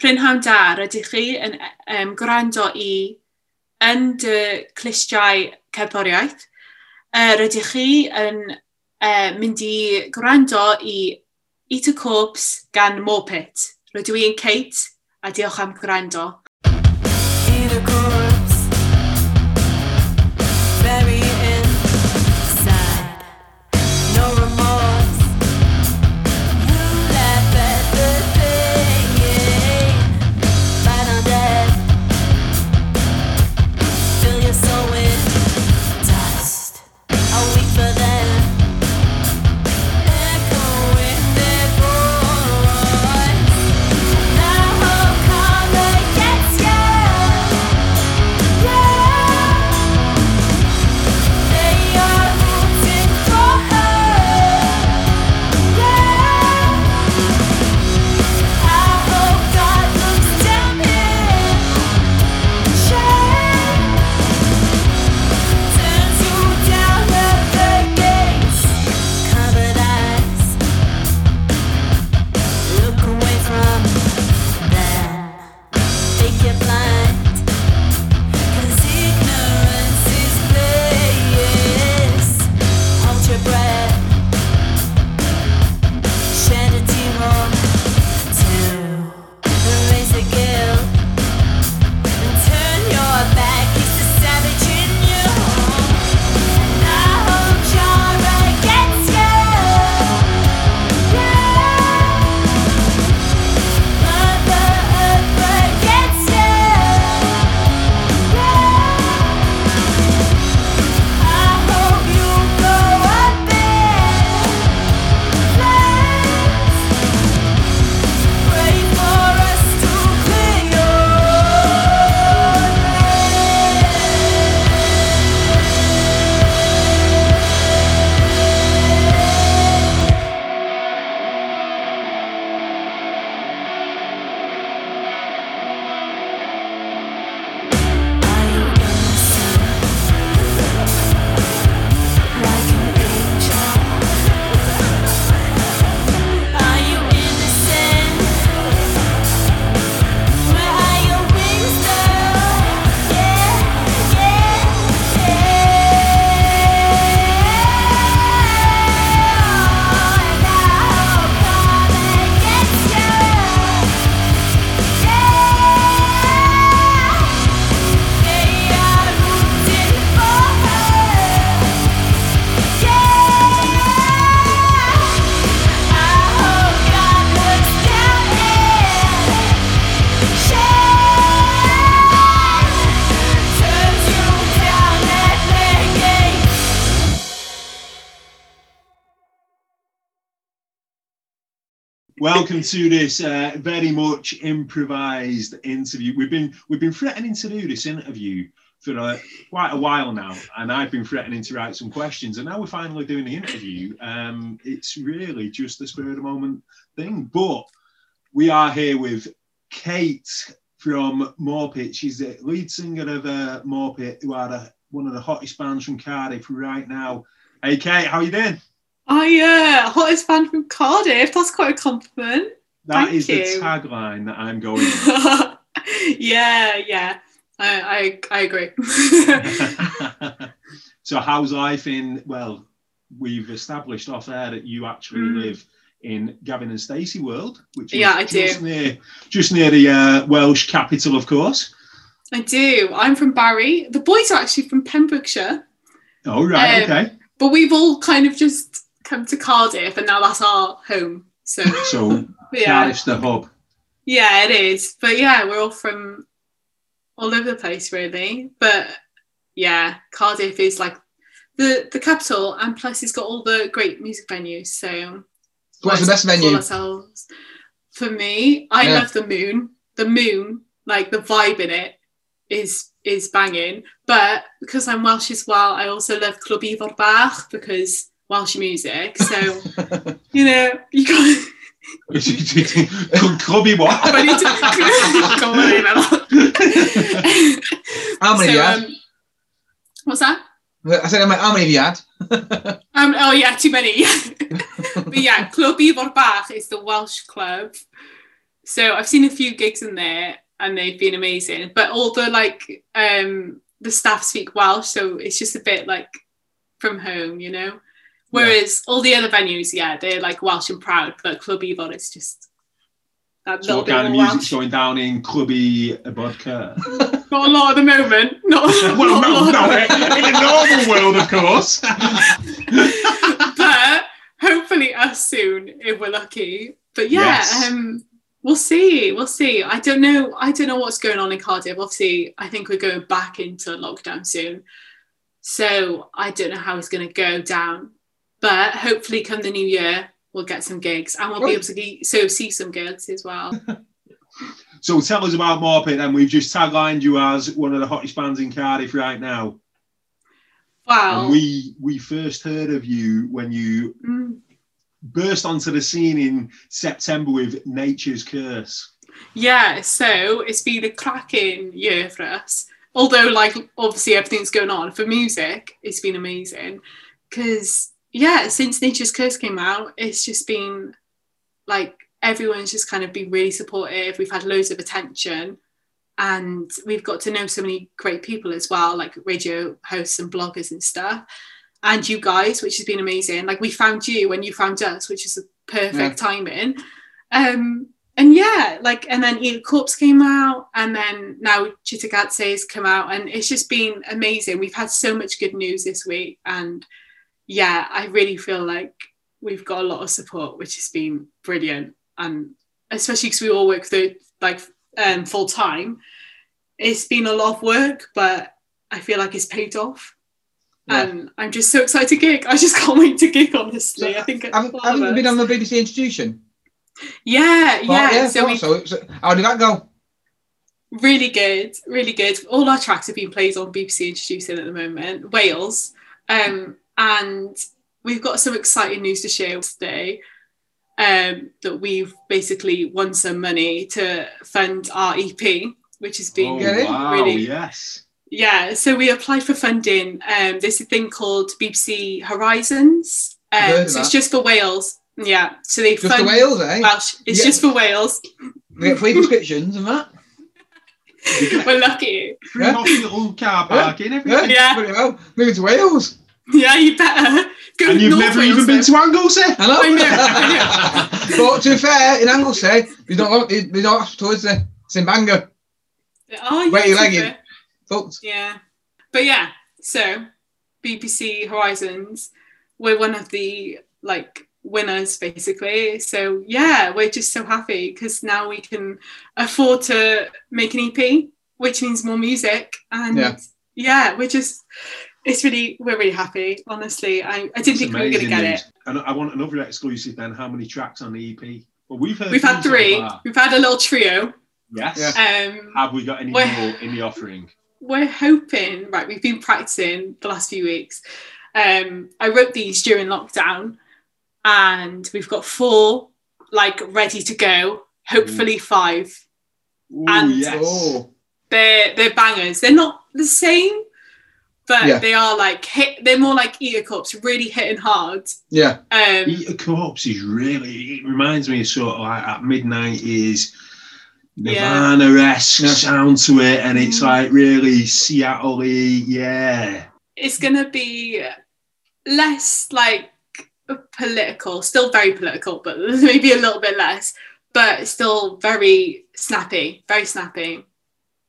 prynhawn da rydych chi yn um, gwrando i yn dy clistiau cerddoriaeth. Uh, rydych chi yn uh, mynd i gwrando i Eat a Corpse gan Morpit. Rydw i'n Kate a diolch am gwrando. Eat a Corpse welcome to this uh, very much improvised interview. We've been we've been threatening to do this interview for uh, quite a while now, and I've been threatening to write some questions, and now we're finally doing the interview. Um, it's really just a spur of the moment thing, but we are here with Kate from Morpit. She's the lead singer of uh, Morpit, who are one of the hottest bands from Cardiff right now. Hey, Kate, how are you doing? Oh yeah, hottest band from Cardiff. That's quite a compliment. That Thank is you. the tagline that I'm going. yeah, yeah, I I, I agree. so how's life in? Well, we've established off air that you actually mm. live in Gavin and Stacey World, which is yeah, I just do. near just near the uh, Welsh capital, of course. I do. I'm from Barry. The boys are actually from Pembrokeshire. Oh right, um, okay. But we've all kind of just come to Cardiff, and now that's our home. So, so yeah. Cardiff's the hub. Yeah, it is. But yeah, we're all from all over the place, really. But yeah, Cardiff is like the the capital, and plus it's got all the great music venues. So, what's the best venue? Ourselves. For me, I yeah. love the Moon. The Moon, like the vibe in it, is is banging. But because I'm Welsh as well, I also love Club Ifor Bach because Welsh music. So, you know, you got. Clwb what? How many so, um, What's that? I said, how many have you had? um, oh yeah, too many. but yeah, Clwb Ifor Bach is the Welsh club. So I've seen a few gigs in there and they've been amazing. But all the like um the staff speak Welsh, so it's just a bit like from home, you know. Whereas all the other venues, yeah, they're like Welsh and proud, but Clwb Ifor is just that So what kind of more music's Welsh. going down in Clubby Vodka? Not a lot at the moment. Not, well, not a no, lot. no, in the normal world, of course. but hopefully us soon if we're lucky. But yeah, Yes. um, we'll see. We'll see. I don't know. I don't know what's going on in Cardiff. Obviously, I think we're going back into lockdown soon. So I don't know how it's going to go down. But hopefully, come the new year, we'll get some gigs and we'll be able to so see some gigs as well. so tell us about Morpeth then. We've just taglined you as one of the hottest bands in Cardiff right now. Wow. And we we first heard of you when you Mm. burst onto the scene in September with Nature's Curse. Yeah, so it's been a cracking year for us. Although, like, obviously everything's going on for music, it's been amazing. Because, yeah, since Nature's Curse came out, it's just been like everyone's just kind of been really supportive. We've had loads of attention and we've got to know so many great people as well, like radio hosts and bloggers and stuff. And you guys, which has been amazing. Like, we found you when you found us, which is a perfect timing. Um, and yeah, like, and then Eat Corpse came out, and then now Chittagazze has come out, and it's just been amazing. We've had so much good news this week, and yeah, I really feel like we've got a lot of support, which has been brilliant, and especially because we all work through like um, full time. It's been a lot of work, but I feel like it's paid off. Yeah. And I'm just so excited to gig. I just can't wait to gig, honestly. I think haven't, haven't you been on the BBC introduction? Yeah, Oh, yeah. so we so. So How did that go? really good, really good. All our tracks have been played on BBC Introducing at the moment, Wales, um, and we've got some exciting news to share today. Um, that we've basically won some money to fund our EP, which has been Oh, Get it? wow, really yes. yeah, so we applied for funding. Um, there's a thing called BBC Horizons. Um, so it's just for Wales. Yeah, so they Just fund to Wales, eh? Welsh. It's Yeah. just for Wales. We get free prescriptions and that. We're lucky. Free Yeah. hospital, car parking, everything. Yeah. Pretty well. Moving to Wales. Yeah, you better. Go And you've never even been to Anglesey? I know. I but to be fair, in Anglesey, there's not there's no hospital, is there? It's in Bangor. Oh, yeah, Where you to be legging? Fucked. Yeah, but yeah. So BBC Horizons, we're one of the like winners basically. So yeah, we're just so happy because now we can afford to make an EP, which means more music, and Yeah. yeah, we're just. It's really, we're really happy. Honestly, I, I didn't It's think we were going to get news. it. And I want another exclusive then. How many tracks on the EP? Well, we've heard We've had three. far. We've had a little trio. Yes. Yeah. Um, Have we got any more in the offering? we're hoping right we've been practicing the last few weeks um i wrote these during lockdown and we've got four like ready to go hopefully five Ooh, And- yes. Oh. they're they're bangers they're not the same but Yeah. they are like hit they're more like Eat a Corpse really hitting hard Yeah. um Eat a Corpse is really, it reminds me of sort of like that mid 90s Nirvana esque Yeah. sound to it. And it's Mm. like really Seattle y. Yeah. it's gonna be less like political still very political but maybe a little bit less but still very snappy very snappy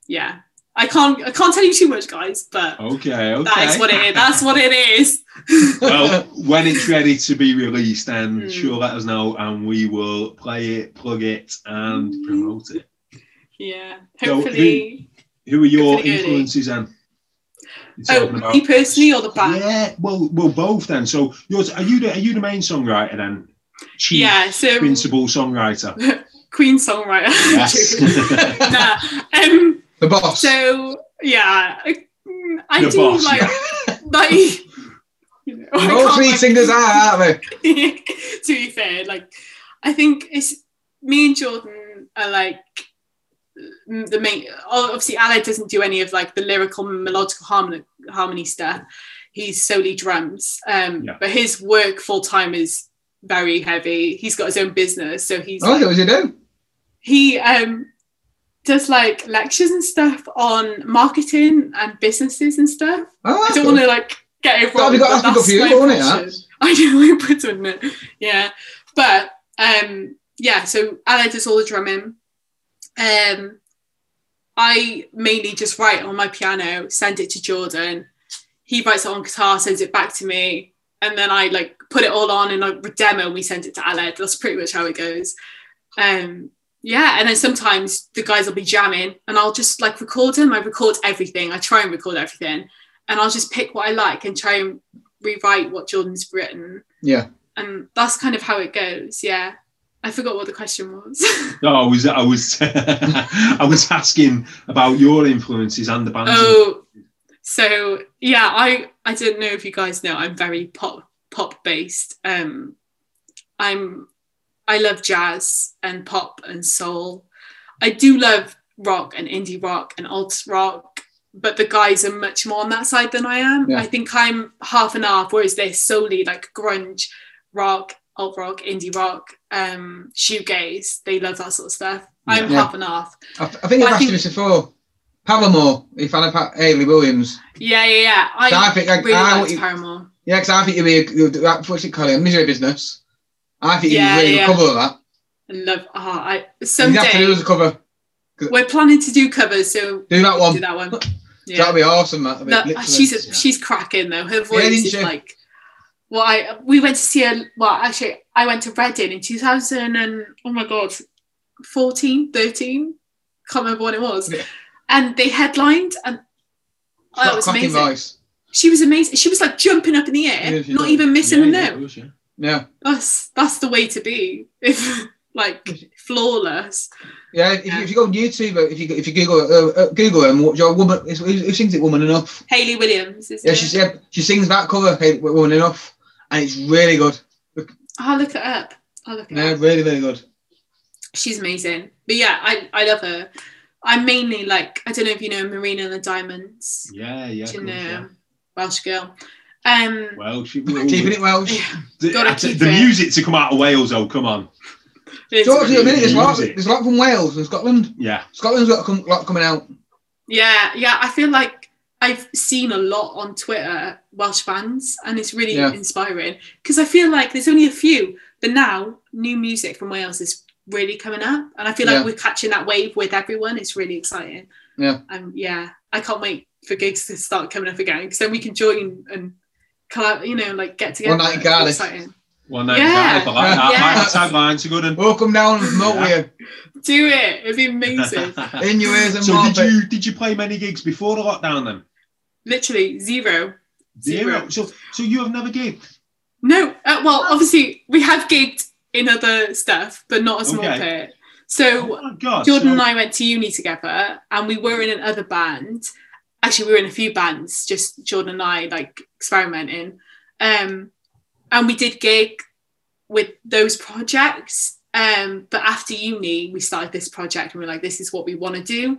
yeah i can't i can't tell you too much guys but Okay. Okay. that is what it is that's what it is well, when it's ready to be released, then Mm. sure let us know and we will play it, plug it, and Mm. promote it. yeah So, hopefully Who are your Hopefully influences then? Oh about- me personally or the band Yeah, well, well, both then. So, yours, are you the are you the main songwriter then? Chief yeah so principal songwriter. queen songwriter Yes. nah. um The boss. so yeah i, I The do boss, like like you know, Most can't, like- singers are, aren't they? to be fair, like I think it's me and Jordan are like the main. Obviously, Aled doesn't do any of like the lyrical melodical harmony, harmony stuff. He's solely drums, um, Yeah. but his work full time is very heavy. He's got his own business, so he's Oh, like, what does he do? he um does like lectures and stuff on marketing and businesses and stuff. Oh, I don't good. want to like get it wrong. That'd be good- but that'd be for you, wouldn't it. I know, I put on it. Yeah, but um, yeah. So Aled does all the drumming. Um, I mainly just write on my piano, send it to Jordan. He writes it on guitar, sends it back to me, and then I like put it all on in a demo. and We send it to Aled. That's pretty much how it goes. Um, yeah, and then sometimes the guys will be jamming, and I'll just like record them. I record everything. I try and record everything, and I'll just pick what I like and try and rewrite what Jordan's written, Yeah. and that's kind of how it goes. Yeah, I forgot what the question was. No, I was I was I was asking about your influences and the bands. oh, so yeah, I I don't know if you guys know. I'm very pop pop based. Um, I'm I love jazz and pop and soul. I do love rock and indie rock and alt rock, but the guys are much more on that side than I am. Yeah. I think I'm half and half, whereas they're solely like grunge, rock, alt rock, indie rock, um, shoegaze. They love that sort of stuff. I'm Yeah. half and half. I, I think I've I asked you this before. Paramore, you fan of Hayley Williams? Yeah, yeah, yeah. I, So I think like, really I, liked Paramore. yeah, because I think you'd be a good, what's it called, a misery business. I think Yeah, be really yeah. cover of that. I love. Oh, I have to someday do as a cover. we're planning to do covers, so Do that one. do that one. Yeah. That'd be awesome, that. No, literally. she's yeah. she's cracking though. Her voice is like. Well, I we went to see her. Well, actually, I went to Reading in 2000 and oh my god, 14, 13. Can't remember when it was. And they headlined, and oh, that was amazing. voice. She was amazing. She was like jumping up in the air, Yeah, not even missing a note. Of course, yeah. Yeah. That's that's the way to be. If like flawless. Yeah, if, Yeah. You, if you go on YouTube, if you if you Google uh, uh, Google and watch your woman, who, who sings it, Woman Enough? Hayley Williams is Yeah, it? she's yeah, she sings that cover, hey, Woman Enough, and it's really good. I'll look it up. I'll look it up. Yeah, up. really, really good. She's amazing. But yeah, I, I love her. I'm mainly like I don't know if you know Marina and the Diamonds. Yeah, yeah. You course, know yeah. Welsh girl. Um Well, she, Keeping it Welsh. yeah, the, gotta keep the it. music to come out of Wales, though, come on. it's Talk a minute. There's a lot. There's a lot from Wales and Scotland. Yeah, Scotland's got a com- lot coming out. Yeah, yeah. I feel like I've seen a lot on Twitter Welsh fans, and it's really Yeah. inspiring because I feel like there's only a few, but now new music from Wales is really coming up, and I feel like Yeah. we're catching that wave with everyone. It's really exciting. Yeah. and yeah, I can't wait for gigs to start coming up again because then we can join and collab, you know, like get together. One night in It's Cardiff. one night. Yeah. Yeah. I like that. Yeah. I like that tagline's a good one. We'll come down and promote Yeah. Do it. It'd be amazing. you in your ears and so more. did you did you play many gigs before the lockdown then? Literally zero. Zero. So so you have never gigged? No, uh, well, obviously we have gigged in other stuff, but not a small Okay. pit. So Oh god. Jordan so- and I went to uni together, and we were in another band. Actually, we were in a few bands, just Jordan and I, like experimenting. Um, and we did gig with those projects. Um, but after uni, we started this project, and we are like, "This is what we want to do."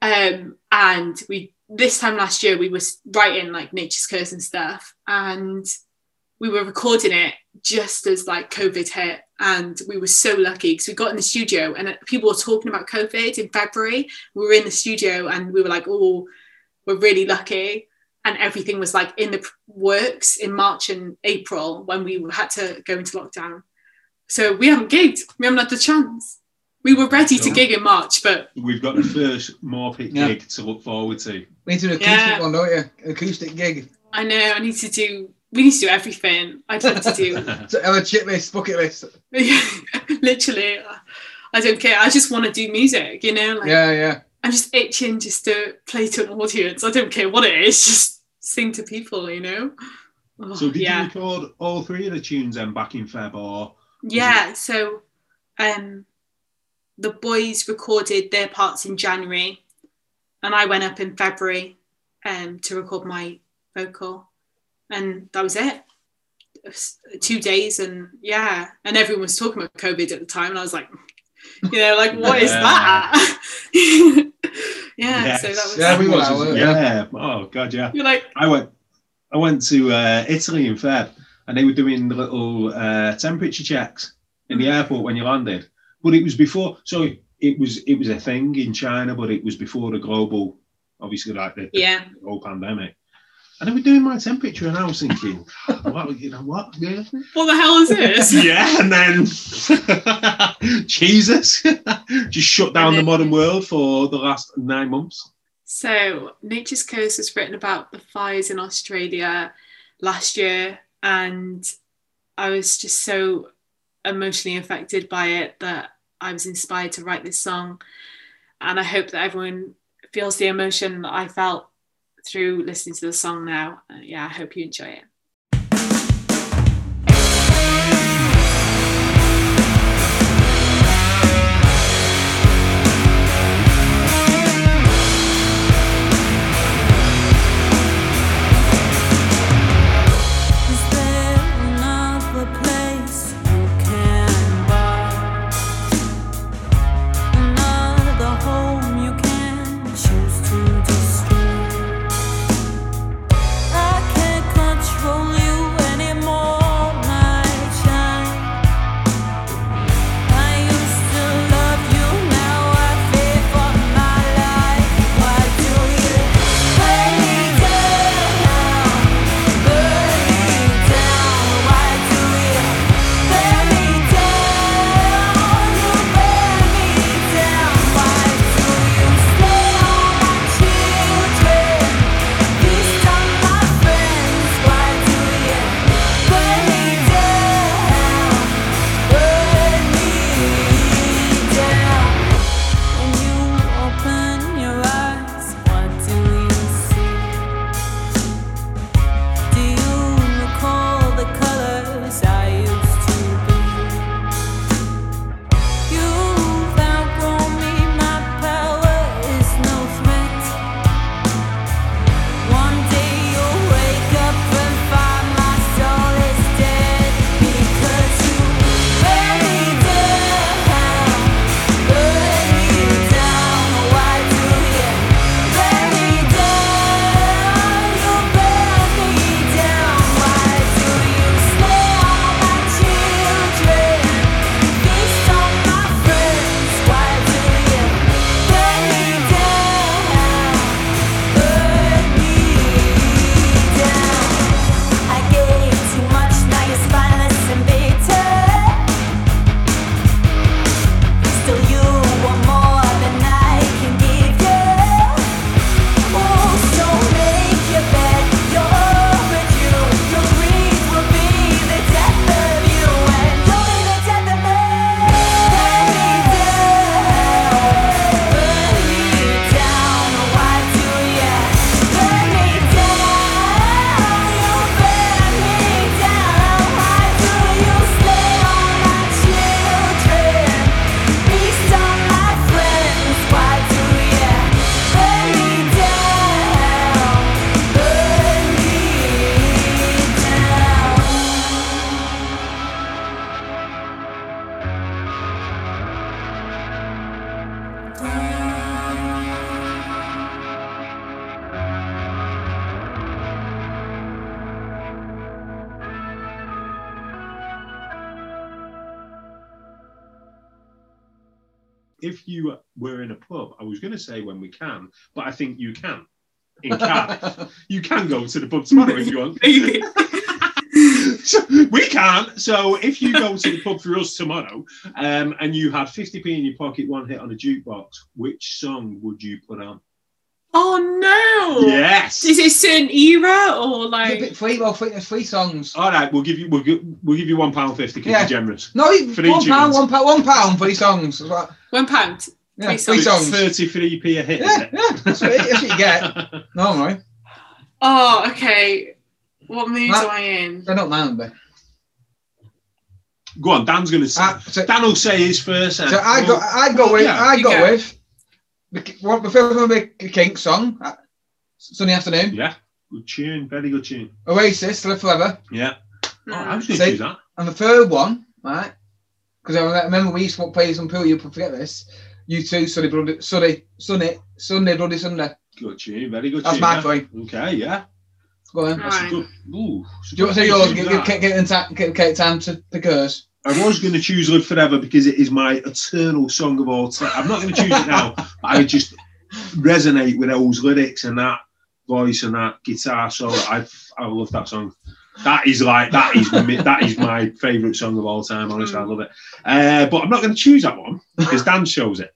Um, and we this time last year we were writing like Nature's Curse and stuff, and we were recording it just as like COVID hit, and we were so lucky because we got in the studio and people were talking about COVID in February. We were in the studio and we were like, "Oh, we're really lucky," and everything was like in the works in March and April when we had to go into lockdown. So we haven't gigged. We haven't had the chance. We were ready to gig in March, but We've got the first Morpeth Yeah. gig to look forward to. We need to do an acoustic Yeah. one, don't you? An acoustic gig. I know I need to do. We need to do everything. I'd love to do. So have a chip list, bucket list. Literally, I don't care. I just want to do music. You know, like Yeah, yeah. I'm just itching just to play to an audience. I don't care what it is. Just sing to people. You know. Oh, so did you record all three of the tunes then back in Feb or Yeah, so um the boys recorded their parts in January and I went up in February um to record my vocal and that was it. It was Two days and yeah, and everyone was talking about COVID at the time and I was like, you know, like what is Yeah. that? yeah, so that was Yeah, we were That was- yeah. yeah. Oh god, yeah. you're like, I went I went to uh, Italy in Feb and they were doing the little uh, temperature checks in the airport when you landed. but it was before. So it was it was a thing in China, but it was before the global, obviously like the Yeah. whole pandemic. And they were doing my temperature, and I was thinking, oh, what, you know, what? Yeah, What the hell is this? yeah. And then Jesus just shut down the modern world for the last nine months. So, Nature's Curse was written about the fires in Australia last year, and I was just so emotionally affected by it that I was inspired to write this song. And I hope that everyone feels the emotion that I felt through listening to the song now. Uh, yeah, I hope you enjoy it. I was going to say when we can, but I think you can. In Cardiff, you can go to the pub tomorrow if you want. We can't. So if you go to the pub for us tomorrow, um, and you had 50p in your pocket, one hit on a jukebox, which song would you put on? oh no! Yes. Is it a certain era or Yeah, like? bit free, well, free, three songs. All right, we'll give you we'll give, we'll give you one pound fifty because Yeah. you're generous. No, you- Three one pound, tunes. one pound, one pound for these songs. One pound. Yeah, Three three songs. songs. Thirty-three p a hit. is Yeah, yeah, that's what, that's what you get. No, right. Oh, okay. What mood That- am I in? I don't mind, but. Go on, Dan's going to say. Uh, so, Dan will say his first. and- so I go, I go well, with, yeah, I you go go. with. The, what, the first one will be a Kink song, uh, Sunny Afternoon. Yeah, good tune, very good tune. Oasis, Live Forever. Yeah, oh, I was going to See? choose that. And the third one, right? Because I remember we used to play some pool, you forget this. U2, Sunny, Bloody, Sunny, Sunny, Sunday, Bloody Sunday. Good tune, very good That's tune. my yeah. three. Okay, yeah, Go on. that's a good. Ooh, Do you want to say yours? Give, give, give, give, time, give Kate time to pick hers. I was going to choose Live Forever because it is my eternal song of all time. I'm not going to choose it now, but I just resonate with those lyrics and that voice and that guitar solo. I I love that song. That is like that is mi- that is my favourite song of all time. Honestly, I love it. Uh, but I'm not going to choose that one because Dan shows it,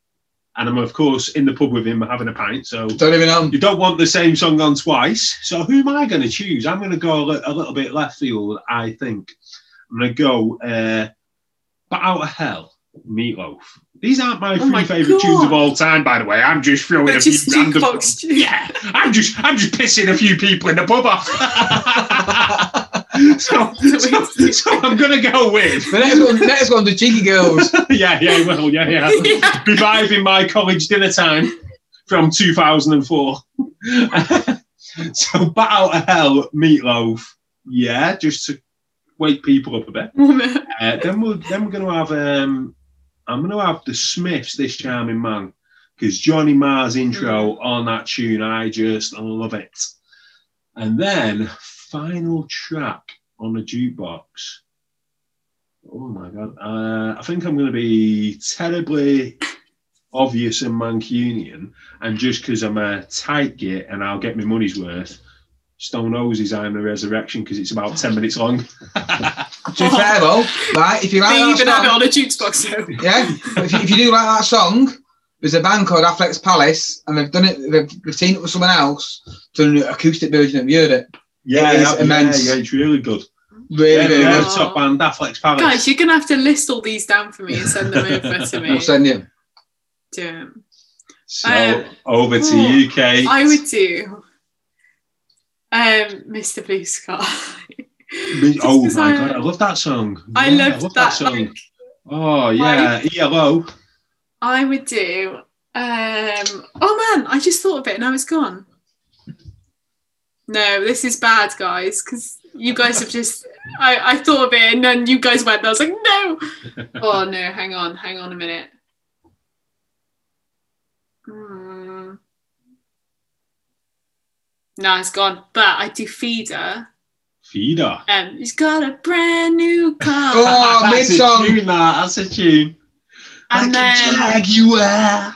and I'm of course in the pub with him having a pint. So Don't even know. you don't want the same song on twice. So who am I going to choose? I'm going to go a, a little bit left field. I think I'm going to go uh, "Bat Out of Hell." Meatloaf. These aren't my Oh three my favourite tunes of all time, by the way. I'm just throwing But a few just random jukebox Yeah, I'm just I'm just pissing a few people in the pub off. so, so, so I'm gonna go with The next one, next one, the cheeky girls. yeah, yeah, well, yeah, yeah. Yeah. Reviving my college dinner time from 2004. so, Bat Out of Hell, Meatloaf. Yeah, just to wake people up a bit. Uh, then we're then we're going to have um, I'm going to have the Smiths, this charming man, because Johnny Marr's intro on that tune, I just love it. And then final track on the jukebox. Oh my god! Uh, I think I'm going to be terribly obvious and Mancunian, and just because I'm a tight git and I'll get my money's worth. Stone Roses, I'm the Resurrection because it's about 10 minutes long. To be fair though, right? If you like They that even have it on a jukebox though. yeah. If you, if you do like that song, there's a band called Affleck's Palace, and they've done it. They've, they've teamed up with someone else to an acoustic version. Have you heard it? Yeah, It is yeah, immense. Yeah, yeah, it's really good. Really, Yeah, really yeah, good. top band, Affleck's Palace. Guys, you're gonna have to list all these down for me and send them over to me. We'll send you. Do it. so um, over to oh, you, Kate. I would do um Mr. Blue Sky. Oh my I- god, I love that song. I Yeah, loved love that. song. like, oh yeah, ELO. I would do um oh man, I just thought of it and now it's gone. No, this is bad, guys, because you guys have just I, I thought of it and then you guys went and I was like, no. oh no, hang on, hang on a minute. Hmm. No, it's gone. But I do feeder. Feeder. Um, he's got a brand new car. Oh, that's mid-song. a tune. That. That's a tune. and like then a jaguar.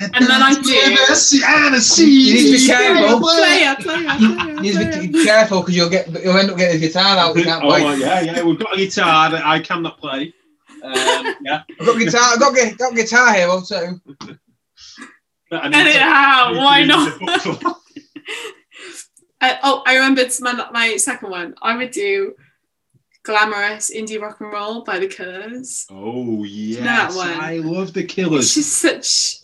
And then I do- Never see- and a You need to be careful. player, player, player, You need to be careful because you'll get you'll end up getting a guitar out. You can't Oh play. well, yeah, yeah. We've got a guitar that I cannot play. Um, yeah. I've got guitar. I've got, gu- got guitar here also. I need Edit to- it out. need Why not? the Uh, oh, I remembered my, my second one. I would do Glamorous Indie Rock and Roll by The Killers. Oh yes, That one. I love the It's Killers. just such.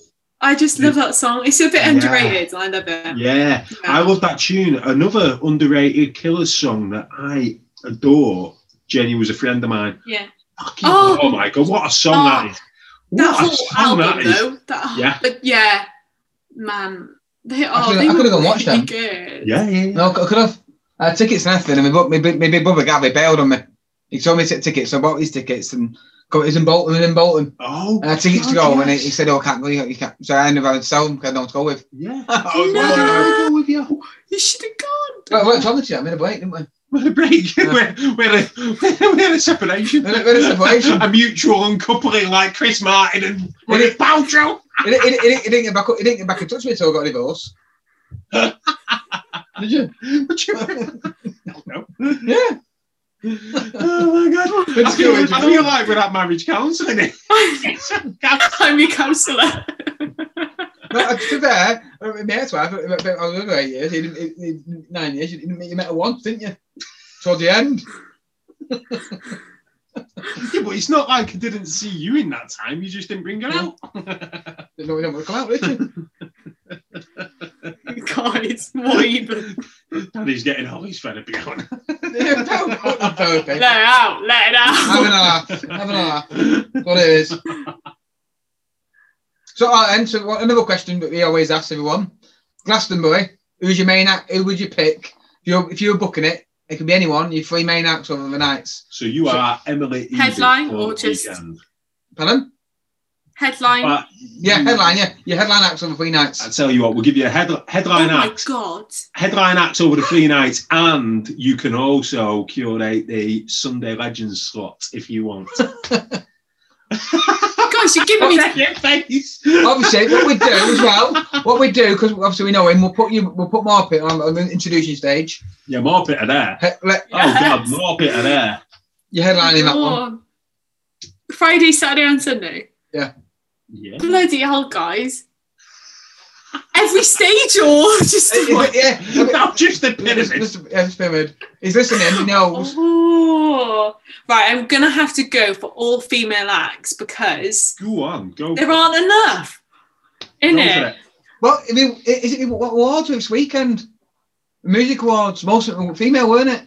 I just love that song. It's a bit Yeah. underrated. I love it. Yeah, I love that tune. Another underrated Killers song that I adore. Jenny was a friend of mine. Yeah. Fucking- Oh. oh, my god, what a song Oh. that is! That What a whole song that album, is. though. That, Yeah. But yeah, man. They, could've- they I could've gone watch really them. good. Yeah, yeah. yeah. No, I could have. I had tickets and everything, and my, bu- my, big- my big brother Gabby bailed on me. He told me to get tickets, so I bought his tickets and got it was in Bolton. It was in Bolton. Oh, And I had tickets to God, go, and he, he said, "Oh, I can't go. You can't." So I ended up having to sell them because I don't know what to go with. Yeah. Oh, Why did I go with you? You should have gone. But I weren't talking to you. I made a break, didn't we? We had a break. Yeah. We're, we, had a, we had a separation. We're a- we had a separation. a mutual uncoupling like Chris Martin and Gwyneth Paltrow. He, didn't- he, didn't- didn't- get back. He didn't get back in touch with me until I got a divorce. Did you? Would you? no. Yeah. Oh my god! I It's feel, good. I feel like we're at marriage counselling. it. I'm your counsellor. No, uh, to be fair, uh, my mate's wife, about about over eight years, he didn't, he, he, nine years, you, didn't, you met her once, didn't you? Towards the end. yeah, but it's not like I didn't see you in that time. You just didn't bring her out. Didn't know we didn't want to come out, did you? Guys, what even? Daddy's getting all his fed up again. Yeah, don't- don't- don't- Let it out. Let it Having a out. laugh. Having a laugh. What it is. So, uh, and so what- another question that we always ask everyone: Glastonbury, who's your main act? Who would you pick if you're if you were booking it? It could be anyone. Your three main acts over the nights. So you are Emily Eavis Headline for or just- weekend. Pardon? Headline. But Yeah, hmm. headline, yeah. Your headline acts over three nights. I tell you what, we'll give you a head, oh headline my acts, god. headline acts over the three nights, and you can also curate the Sunday Legends slot if you want. Gosh, you're giving me. your face. obviously, what we do as well, what we do, because obviously we know him, we'll put you, we'll put Marpit on, on the introduction stage. Yeah, more bit of there. He, let, Oh god, Yes. more bit of there. your headline in that oh one. Oh. Friday, Saturday, and Sunday. Yeah. Bloody hell, guys. Every stage or just Yeah, yeah, Not just the Just- pyramid. just- yeah, just pyramid. He's listening. He knows. Oh. Right, I'm gonna have to go for all female acts because Go on, go. there aren't enough in Go it. it. Well, I mean, is it what awards this weekend? Music awards, most of them female, weren't it?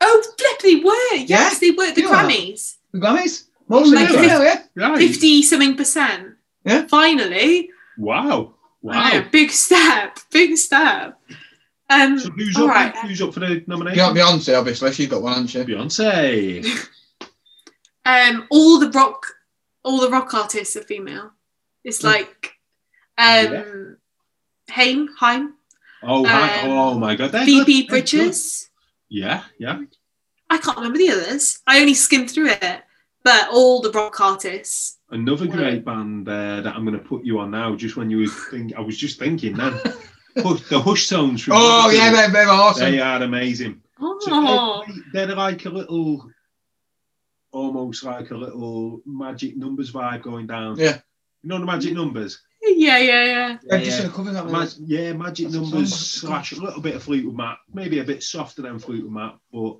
Oh, flip, they were. Yes, they were. The You. Grammys, The Grammys, most of them Like female, yeah. Fifty something percent. Yeah. Finally, Wow. I know, Wow. big step, big step. Um, So who's all up? right. Who's up for the Beyonce, nomination? Beyonce, obviously, she's got one, hasn't she? Beyonce. um, all the rock, all the rock artists are female. It's like, um, Haim, Haim, Oh. Um, oh my god. They're Phoebe good, they're good. Bridges. Yeah, yeah. I can't remember the others. I only skimmed through it, but all the rock artists. Another Wow. great band there that I'm going to put you on now. Just when you were think, I was just thinking then. The Hush Tones from. Oh Liverpool. yeah, they're, they're awesome. They are amazing. So Oh, they're, they're like a little, almost like a little magic numbers vibe going down. Yeah. You know the magic numbers? yeah, yeah, yeah. Yeah, yeah. cover that. Mag- yeah, magic That's numbers song. slash a little bit of Fleetwood Mac, maybe a bit softer than Fleetwood Mac, but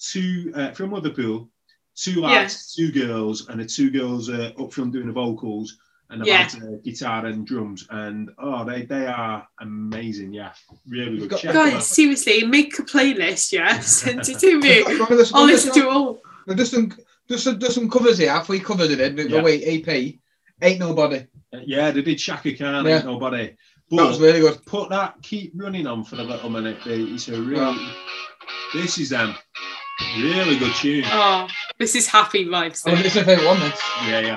two uh, from Liverpool, two lads, two girls, and the two girls are up front doing the vocals, and the Yeah. lads uh, guitar and drums, and oh, they they are amazing. Yeah, really good. Got- Check them Guys, out. seriously, make a playlist, yeah. Send it to me. They've got- one of the- I'll one of listen to it all. There's just some, just some, just some covers here. Three covers of it. The Yeah. wait, EP. Ain't nobody. Yeah, they did Chaka Khan, Yeah. ain't nobody. That was But really good. put that keep running on for a little minute. It's a really. This is them. Really good tune. Oh, this is happy vibes. Oh, though. it's my favourite one. This. Yeah, yeah.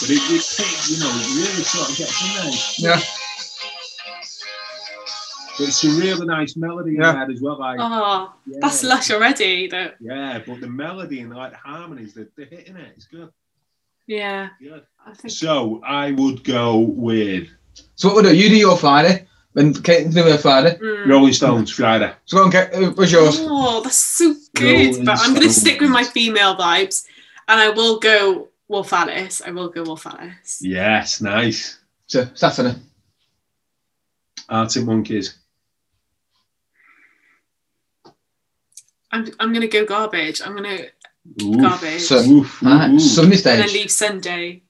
But it, it you know, it really sort of gets in there. Yeah. But it's a really nice melody Yeah. in there as well. Like, Oh, yeah, that's lush already. Though. Yeah, but the melody and like the harmonies, they're, they're hitting it. It's good. Yeah, Good. I think. So I would go with So what we do? You do your Friday, then Kate can do her Friday. Mm. Rolling Stones Friday. So go on, Kate. uh, What's yours? Oh, that's so good. Rolling but I'm going to stick with my female vibes, and I will go Wolf Alice. I will go Wolf Alice. Yes, nice. So Saturday. Arctic Monkeys. I'm I'm going to go garbage. I'm going to Oof. garbage, So- Oof, oof, Right. oof. Sunday and then stage. leave Sunday.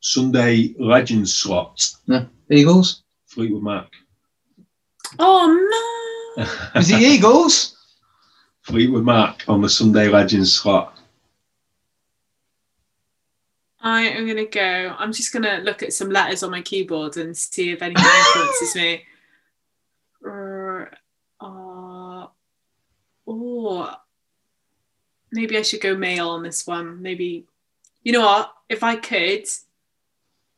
Sunday Legends slot. Eagles. Fleetwood Mac. Oh no! Is it Eagles? Fleetwood Mac on the Sunday Legends slot. I am going to go. I'm just going to look at some letters on my keyboard and see if anything influences me. Er, Uh, oh, maybe I should go male on this one. Maybe, you know what? If I could,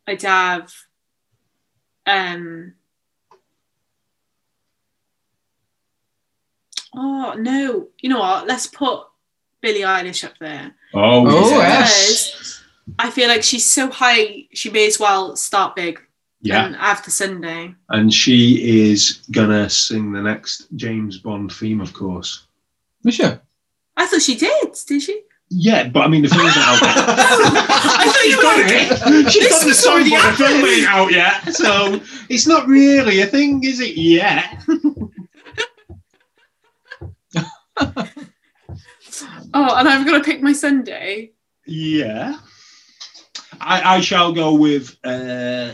I'd have. Um. Oh no! You know what? Let's put Billie Eilish up there. Oh, Oh, yes. I feel like she's so high, she may as well start big Yeah. and have Sunday. And she is gonna sing the next James Bond theme, of course. Michelle. I thought she did, did she? Yeah, but I mean the film's not out. I thought you were like, She's This got the is song, already but the film ain't out yet, so it's not really a thing, is it? Yet. oh, and I'm gonna pick my Sunday. Yeah. I, I shall go with uh,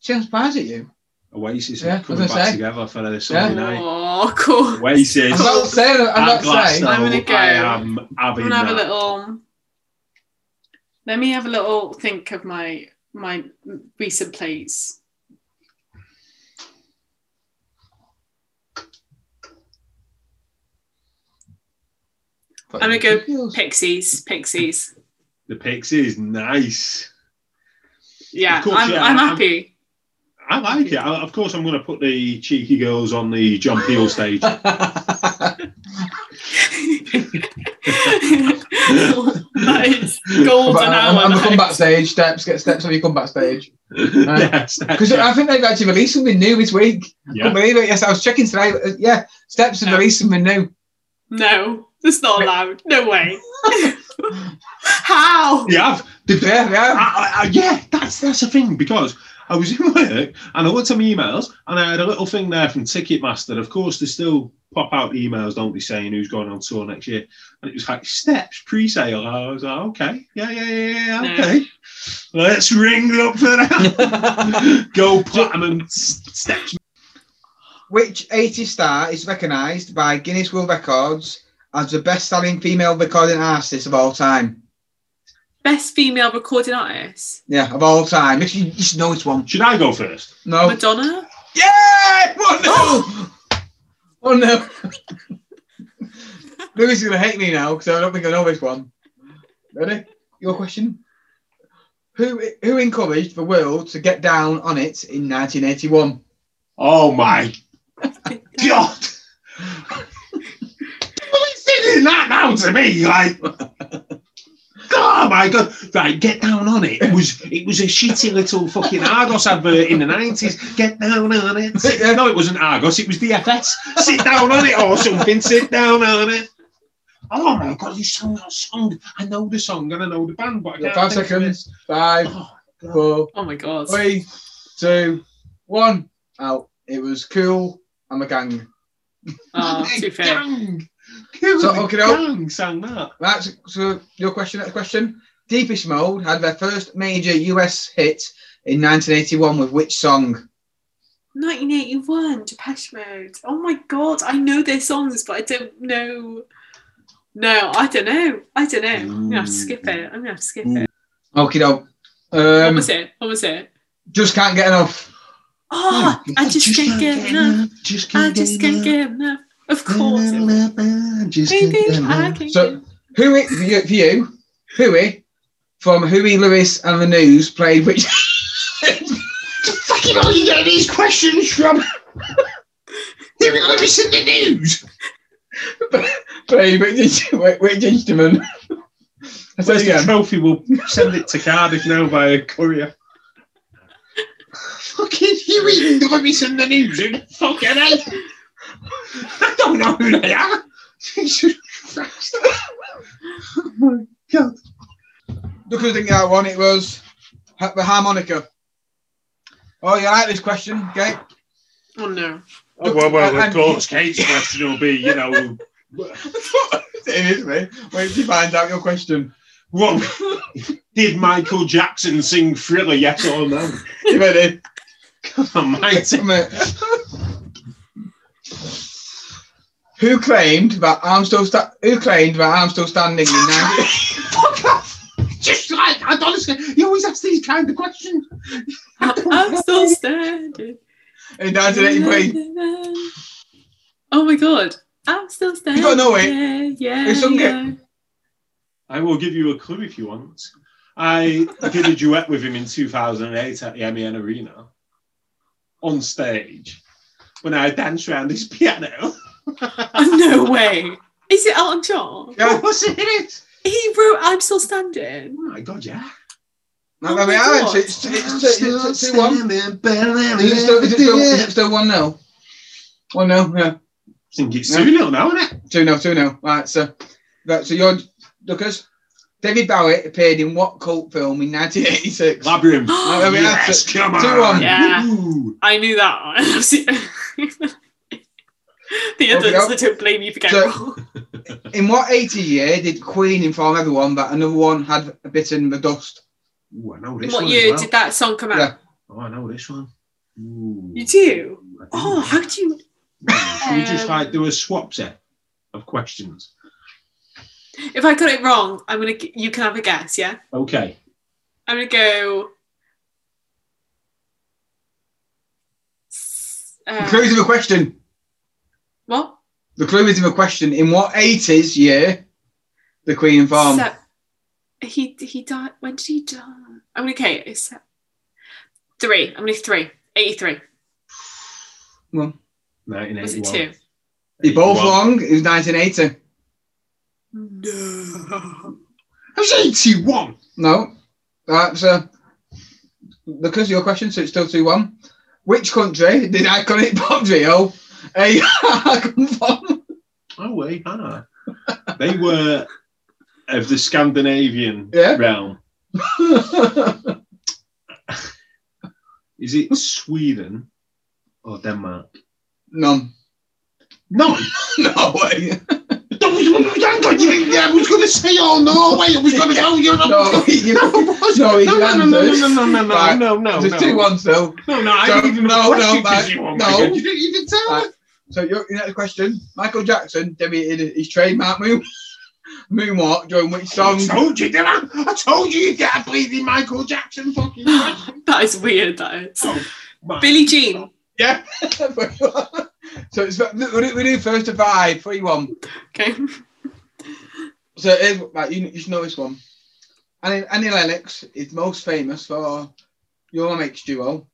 Sounds bad at you. Oasis Yeah, I was coming back say. together for the Sunday night. Oh, cool. Oasis. I'm about to say. I'm at about to say. Glasgow, I'm gonna go. I am I'm gonna have a little. Um, let me have a little think of my my recent plays. I'm gonna go Pixies, Pixies. The Pixies, nice. Yeah, Of course, I'm, yeah, I'm I'm- happy. I like it. I, of course, I'm going to put the cheeky girls on the John Peel stage. that is golden But I'm, hour. I'm the that comeback is. stage. Steps, get steps on your comeback stage. yes, Because I think they've actually released something new this week. yeah. Couldn't believe it. Yes, I was checking today. Uh, Yeah, Steps have Yeah. released something new. No, that's not allowed. No way. How? Yeah, I've- the- Yeah, yeah. I, I, I- yeah, that's that's the thing because I was in work and I looked at my emails and I had a little thing there from Ticketmaster. Of course, they still pop out emails, don't they, saying who's going on tour next year? And it was like steps pre-sale. I was like, okay, yeah, yeah, yeah, yeah, No. okay. Let's ring up for that. Go platinum s- steps. Which 80 star is recognised by Guinness World Records as the best-selling female recording artist of all time? Best female recording artist? Yeah, of all time. You should, you should know this one. Should I go first? No. Madonna? Yeah! One no! Oh no! Louis is gonna hate me now because I don't think I know this one. Ready? Your question. Who who encouraged the world to get down on it in 1981? Oh my god! Well, it's singing that now to me, like. My god! Right, get down on it. It was it was a shitty little fucking Argos advert in the nineties. Get down on it. Sit- No, it wasn't Argos. It was DFS. Sit down on it or something. Sit down on it. Oh my god! You sang that song. I know the song and I know the band, but I got can't five think of it. seconds. Five, Oh, God. four, Oh my god. three, two, one. Out. It was cool. I'm a gang. Oh, too fair. Gang. Cool, So, the okay, gang sang that. That's so your question. Next question. Depeche Mode had their first major US hit in 1981 with which song? 1981, Depeche Mode. Oh my god, I know their songs, but I don't know. No, I don't know. I don't know. I'm gonna have to skip it. I'm gonna have to skip it. Okay. What Um, was it? What was it? just can't get enough. Oh, I just can't get enough. Just I just can't get enough. Of course. it. Just Baby, I can So- get Huey, for you, you Huey from Huey Lewis and the News played which? fucking are you getting these questions from? Here we go, listen the news. played which, which instrument? I said Where's the trophy? We'll send it to Cardiff now via courier. fucking Huey Lewis and the news. Who the fuck are they? I don't know who they are. Jesus Christ. oh my God. Look who didn't get that one. It was the harmonica. Oh, you like this question, okay? Oh no. Oh, well, well, of course, Kate's question will be, you know, it is me. Wait till you find out your question. what did Michael Jackson sing Thriller? Yes or no? You ready? Come on, mate. Who claimed that I'm still sta- Who claimed that I'm still standing in 90- Fuck off! Just like I honestly, you always ask these kind of questions. I'm still standing. in 1983? Oh my god. I'm still standing. gotta know it. Yeah, yeah. Who sung it? yeah. I will give you a clue if you want. I did a duet with him in 2008 at the MEN Arena on stage when I danced around his piano. Oh, no way. Is it Elton John? Yeah. Of course it is. He wrote I'm Still Standing. Oh my god, yeah. Oh no, Oh there we my are. God. It's, it's, it's, it's, it's two one. Is it still, is it still, is it still one nil? One nil, yeah. think it's 2 0 now, isn't it? Two nil, two nil. Right, so right, so you're Lucas. David Bowie appeared in what cult film in 1986? Labyrinth. Right, there we are. yes, Two- come on. two one. Yeah. Woo. I knew that one. the others, Okay, I don't blame you for getting So- wrong. In what 80 year did Queen inform everyone that another one had bitten the dust? Ooh, I know In this what one. year well. did that song come out? Yeah. Oh, I know this one. Ooh. You do? I do. Oh, how do you. Should we just Um, like do a swap set of questions? If I got it wrong, I'm gonna. You can have a guess. Yeah, Okay. I'm gonna go. s- The Uh, clue the question. What? The clue is in the question. In what 80s year the Queen informed? Se- he he died. When did he die? I'm gonna okay. It's three. I'm gonna three. 83. Well, Was it 1981. two? you're both 81. wrong. It was 1980. No. I was 81. No. Right, so uh, because of your question, so it's still 2 1. Which country did iconic pop trio From? Oh, wait, ah. They were of the Scandinavian Yeah. realm. Is it Sweden or Denmark? None. No, No way. I was going to say, oh no, wait, I was going to go. You know, No, you- no, no, you no, no, no, no, answered. no, no, no, no, Right. no, no, There's 2 no, 1 still. no, no, I So- didn't even no, know no, no, Mike, you, no. you didn't even tell Right. me. So your, your next question: Michael Jackson debuted his trademark moon, moonwalk during which I song? told you, did I? I told you you get a bleeding Michael Jackson fucking question. that is weird. That is. Oh, my- Billie Jean. Yeah. so it's we do, we do first to five, three one. Okay. So here's, right, you, you should know this one. Annie, Annie Lennox is most famous for Eurythmics duo.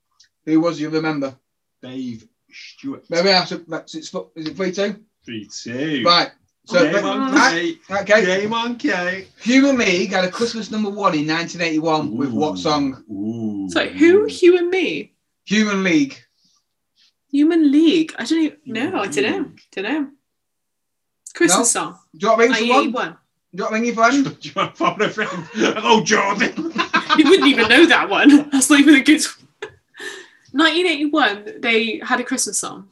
Who was you remember? Dave Stewart. Maybe I should, that's it's, is it three two? Three, two. Right. So Game on right, Kate. okay. Game on Kate. Human League had a Christmas number one in 1981 with what song? Ooh. So who? You and me. Human League. Human League. I don't even know. I don't know. Human Don't know. Christmas song. Do you want to ring someone? 1981. Do you want to ring your friend? Do you want to phone a friend? Hello, Jordan. You wouldn't even know that one. That's not even a good. One. 1981. They had a Christmas song.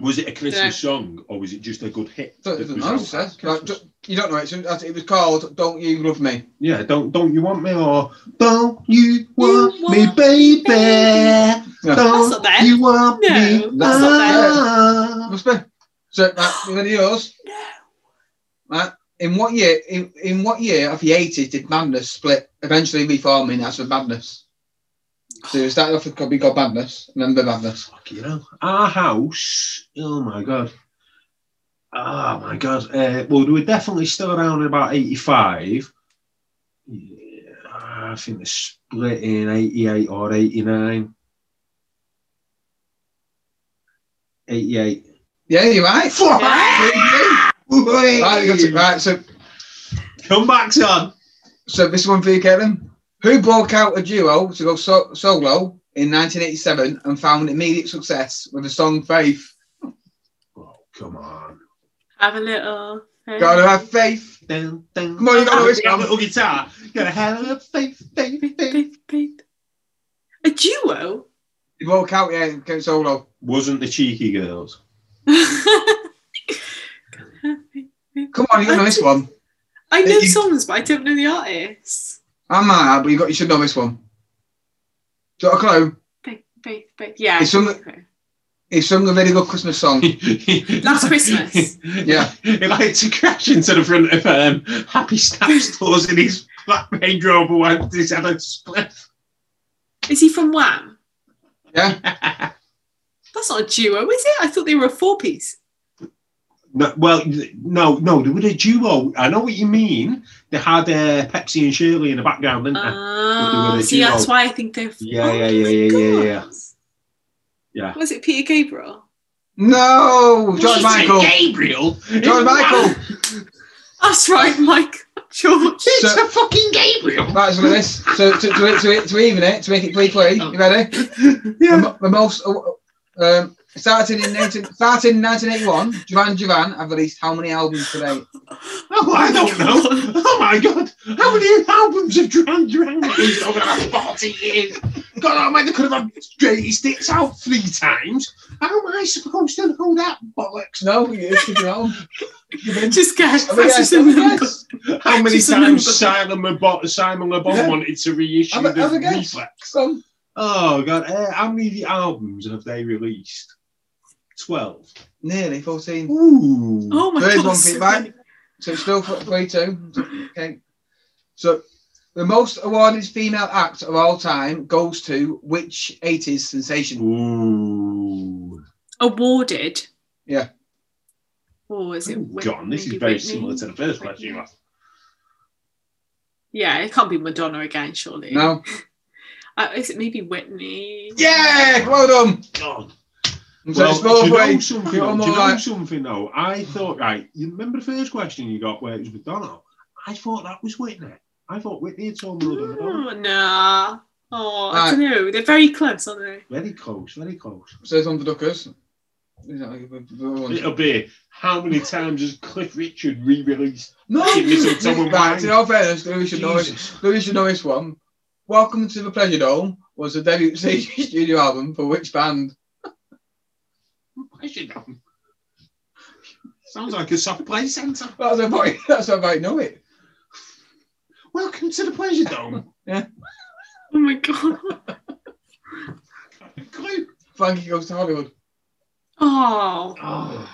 Was it a Christmas Yeah. song or was it just a good hit? Don't, don't know, sir. Like, Christmas? you don't know it. It was called "Don't You Love Me." Yeah, don't don't you want me or don't you want You me, want baby? Yeah. That's Don't not you want No, me? that's not there. Ah. Must be. So, right, you ready yours? No. Right. In what year? In, in what year of the eighties did Madness split, eventually reforming as the Madness? So it started off with called, called Madness. Remember Madness? Fuck you know. Our house. Oh my god. Oh my god. Uh, well, were definitely still around about eighty-five. Yeah, I think they split in eighty-eight or eighty-nine. Eighty-eight. Yeah, you're right. Fuck! Right, got right. So, Come back, son. so this one for you, Kevin. Who broke out a duo to go so- solo in 1987 and found immediate success with the song "Faith"? Oh, come on. Have a little. Gotta have faith. Dun, dun. Come on, you gotta listen. got a little guitar. Gotta have a faith, faith, faith. Babe, babe. A duo. He broke out, yeah, and came solo. Wasn't the cheeky girls. Come on, you got to know this one. I know songs, but I don't know the artists. I might have, but you got you should know this one. Do you want a clue? Yeah. It's some- He sung a very good Christmas song. Last Christmas. Yeah. He liked to crash into the front of um, Happy Snap stores in his black Range Rover once he's had a split. Is he from Wham? Yeah. That's not a duo, is it? I thought they were a four piece. No, well, no, no, they were a duo. I know what you mean. They had uh, Pepsi and Shirley in the background, didn't they? Ah, a see, duo. that's why I think they're. Yeah, oh yeah, yeah, yeah, yeah, yeah. Yeah. Was it Peter Gabriel? No, George Michael. Gabriel. George Michael. That's right, Mike. George. It's So- a fucking Gabriel. Right, so look at this. So to, to, to, to even it, to make it 3 3, you ready? Yeah. mo- the most. uh, Um, starting in 19, starting in 1981, Duran Duran have released how many albums today? Oh, I don't know. Oh my god. How many albums have Duran Duran released over the last 40 years? God, I mean, they could have had Straight Sticks out three times. How am I supposed to know that bollocks? No, it's the drum. Just guess. Have a That's just a have a number. guess. How many Just times number. Simon Le Bon, Simon Le Bon Yeah. wanted to reissue Have a- the have a guess. reflex? Some. Oh god, uh, how many albums have they released? 12. Nearly 14. Ooh. Oh my Third god. one, so Pete, right? many. So it's still 3 2. Okay. So the most awarded female act of all time goes to which 80s sensation? Ooh. Awarded. Yeah. Or is it Oh, Whit- John, this is very Whitney? similar to the first question you asked. Yeah, it can't be Madonna again, surely. No. Uh, is it maybe Whitney? Yeah, well done. God. So Well, do you know something? Do you know like- something though? I thought right. You remember the first question you got where it was Madonna? I thought that was Whitney. I thought Whitney had told me Madonna. Mm, oh, nah. Oh, I Right. don't know. They're very close, aren't they? Very close, very close. So it's on the Duckers. Is that like the- the one? It'll be how many times has Cliff Richard re-released? No, Give me some right, in all fairness, Louis should know this. Jesus. Louis should know this one. Welcome to the Pleasure Dome was the debut studio album for which band? I should know. Sounds like a soft play centre. That's about that's about I know it. Welcome to the Pleasure Dome. Yeah. Oh my god. Clue. Frankie goes to Hollywood. Oh. Oh,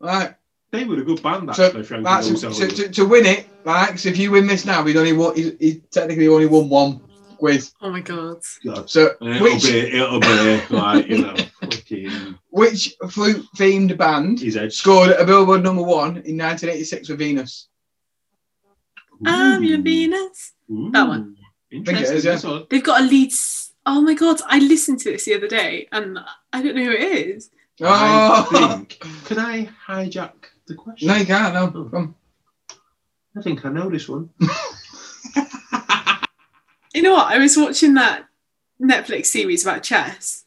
Right, they were a good band So, actually. Frankie right so, to, to, to win it, right? So if you win this now, he'd only won. He, he technically only won one quiz. Oh my god. God. So It'll which be, it'll be like you know, fucking which flute themed band his head. scored a Billboard number one in 1986 with Venus? I'm your Venus. Ooh. That one. Interesting. Think it is, yeah. one. They've got a lead. Oh my god, I listened to this the other day and I don't know who it is. Oh, I think. Can I hijack the question? no, you can't. No, oh. come. I think I know this one. You know what? I was watching that Netflix series about chess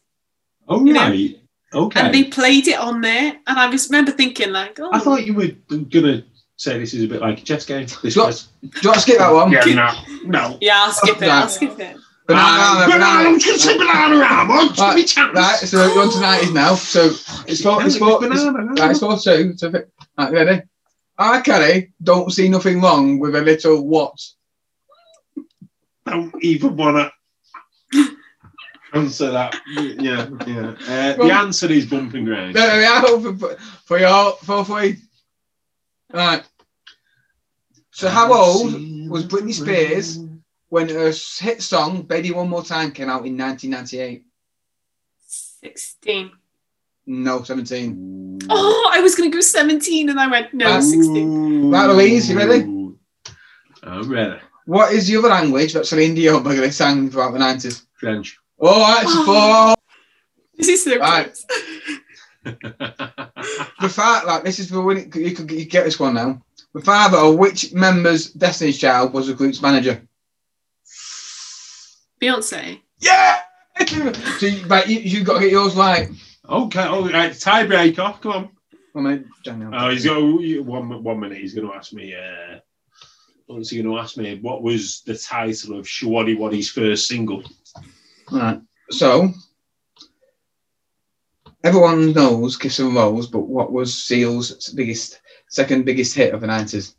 Oh You know, right. Okay. and they played it on there and I just remember thinking like, oh, I thought oh. you were gonna say this is a bit like a chess game. This Got- was. Do you want to skip that one? Yeah, no, no. yeah, I'll skip it. I'll skip it. Banana, banana, I'm just saying Bananarama. I'm just Right, me chance. Right, so we're on to 90s now. So it's four, it's four, it's, right, it's four two. So, right, ready? R. Kelly don't see nothing wrong with a little what? don't even wanna answer that. Yeah, yeah. Uh, Well- the answer is bumping ground. There we are for, for your for free. Right. So how old was Britney Spears when her hit song "Baby One More Time" came out in 1998? 16. No, 17. Oh, I was going to go 17 and I went, no, 16. Right, Louise, you ready? I'm ready. What is the other language that Celine Dion regularly sang throughout the 90s? French. All right, it's Oh. four. This is so Right. The fact, like this is the winning. You could you get this one now. The father of which member's Destiny's Child was the group's manager? Beyonce. Yeah. so you, right, you, you got to get yours right. okay, all right. Tiebreaker. Come on. I mean, Daniel. Oh, he's got one, one minute. He's going to ask me. Uh, what's he going to ask me? What was the title of Showaddywaddy's first single? Right. So everyone knows Kiss and Rose, but what was Seal's biggest, second biggest hit of the nineties?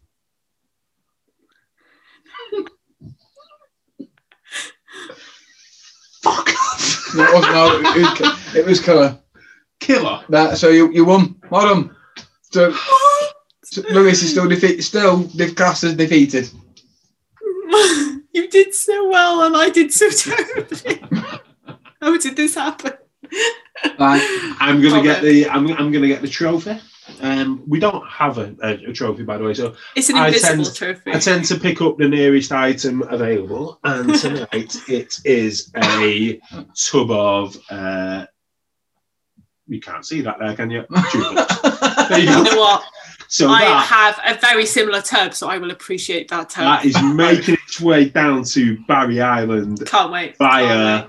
Fuck off. No, it wasn't. No, it, was- it was Killer. Killer. That so you you won. Well done. So, so Lewis is still defeated. Still, the class is defeated. You did so well and I did so terribly. How did this happen? I'm gonna get the. I'm, I'm gonna get the trophy. Um, we don't have a, a, a trophy, by the way. So It's an I tend- trophy. I tend to pick up the nearest item available, and tonight it is a tub of. Uh, you can't see that there, can you? There you you know what? So I that, have a very similar tub, so I will appreciate that tub. that is making its way down to Barry Island Can't wait. via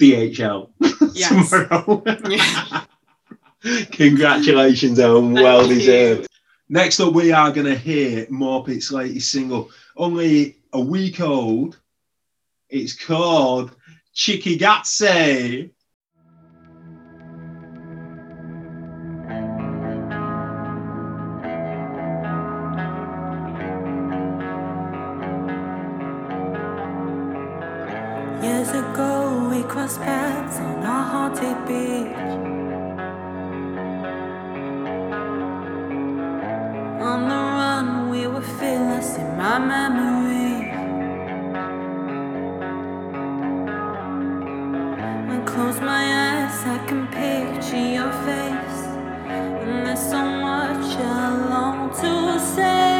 DHL Yes. tomorrow. Congratulations, Ellen. Well deserved. Next up, we are going to hear Morpit's latest single, only a week old. It's called Chikigatse. Close my eyes, I can picture your face. And there's so much I long to say.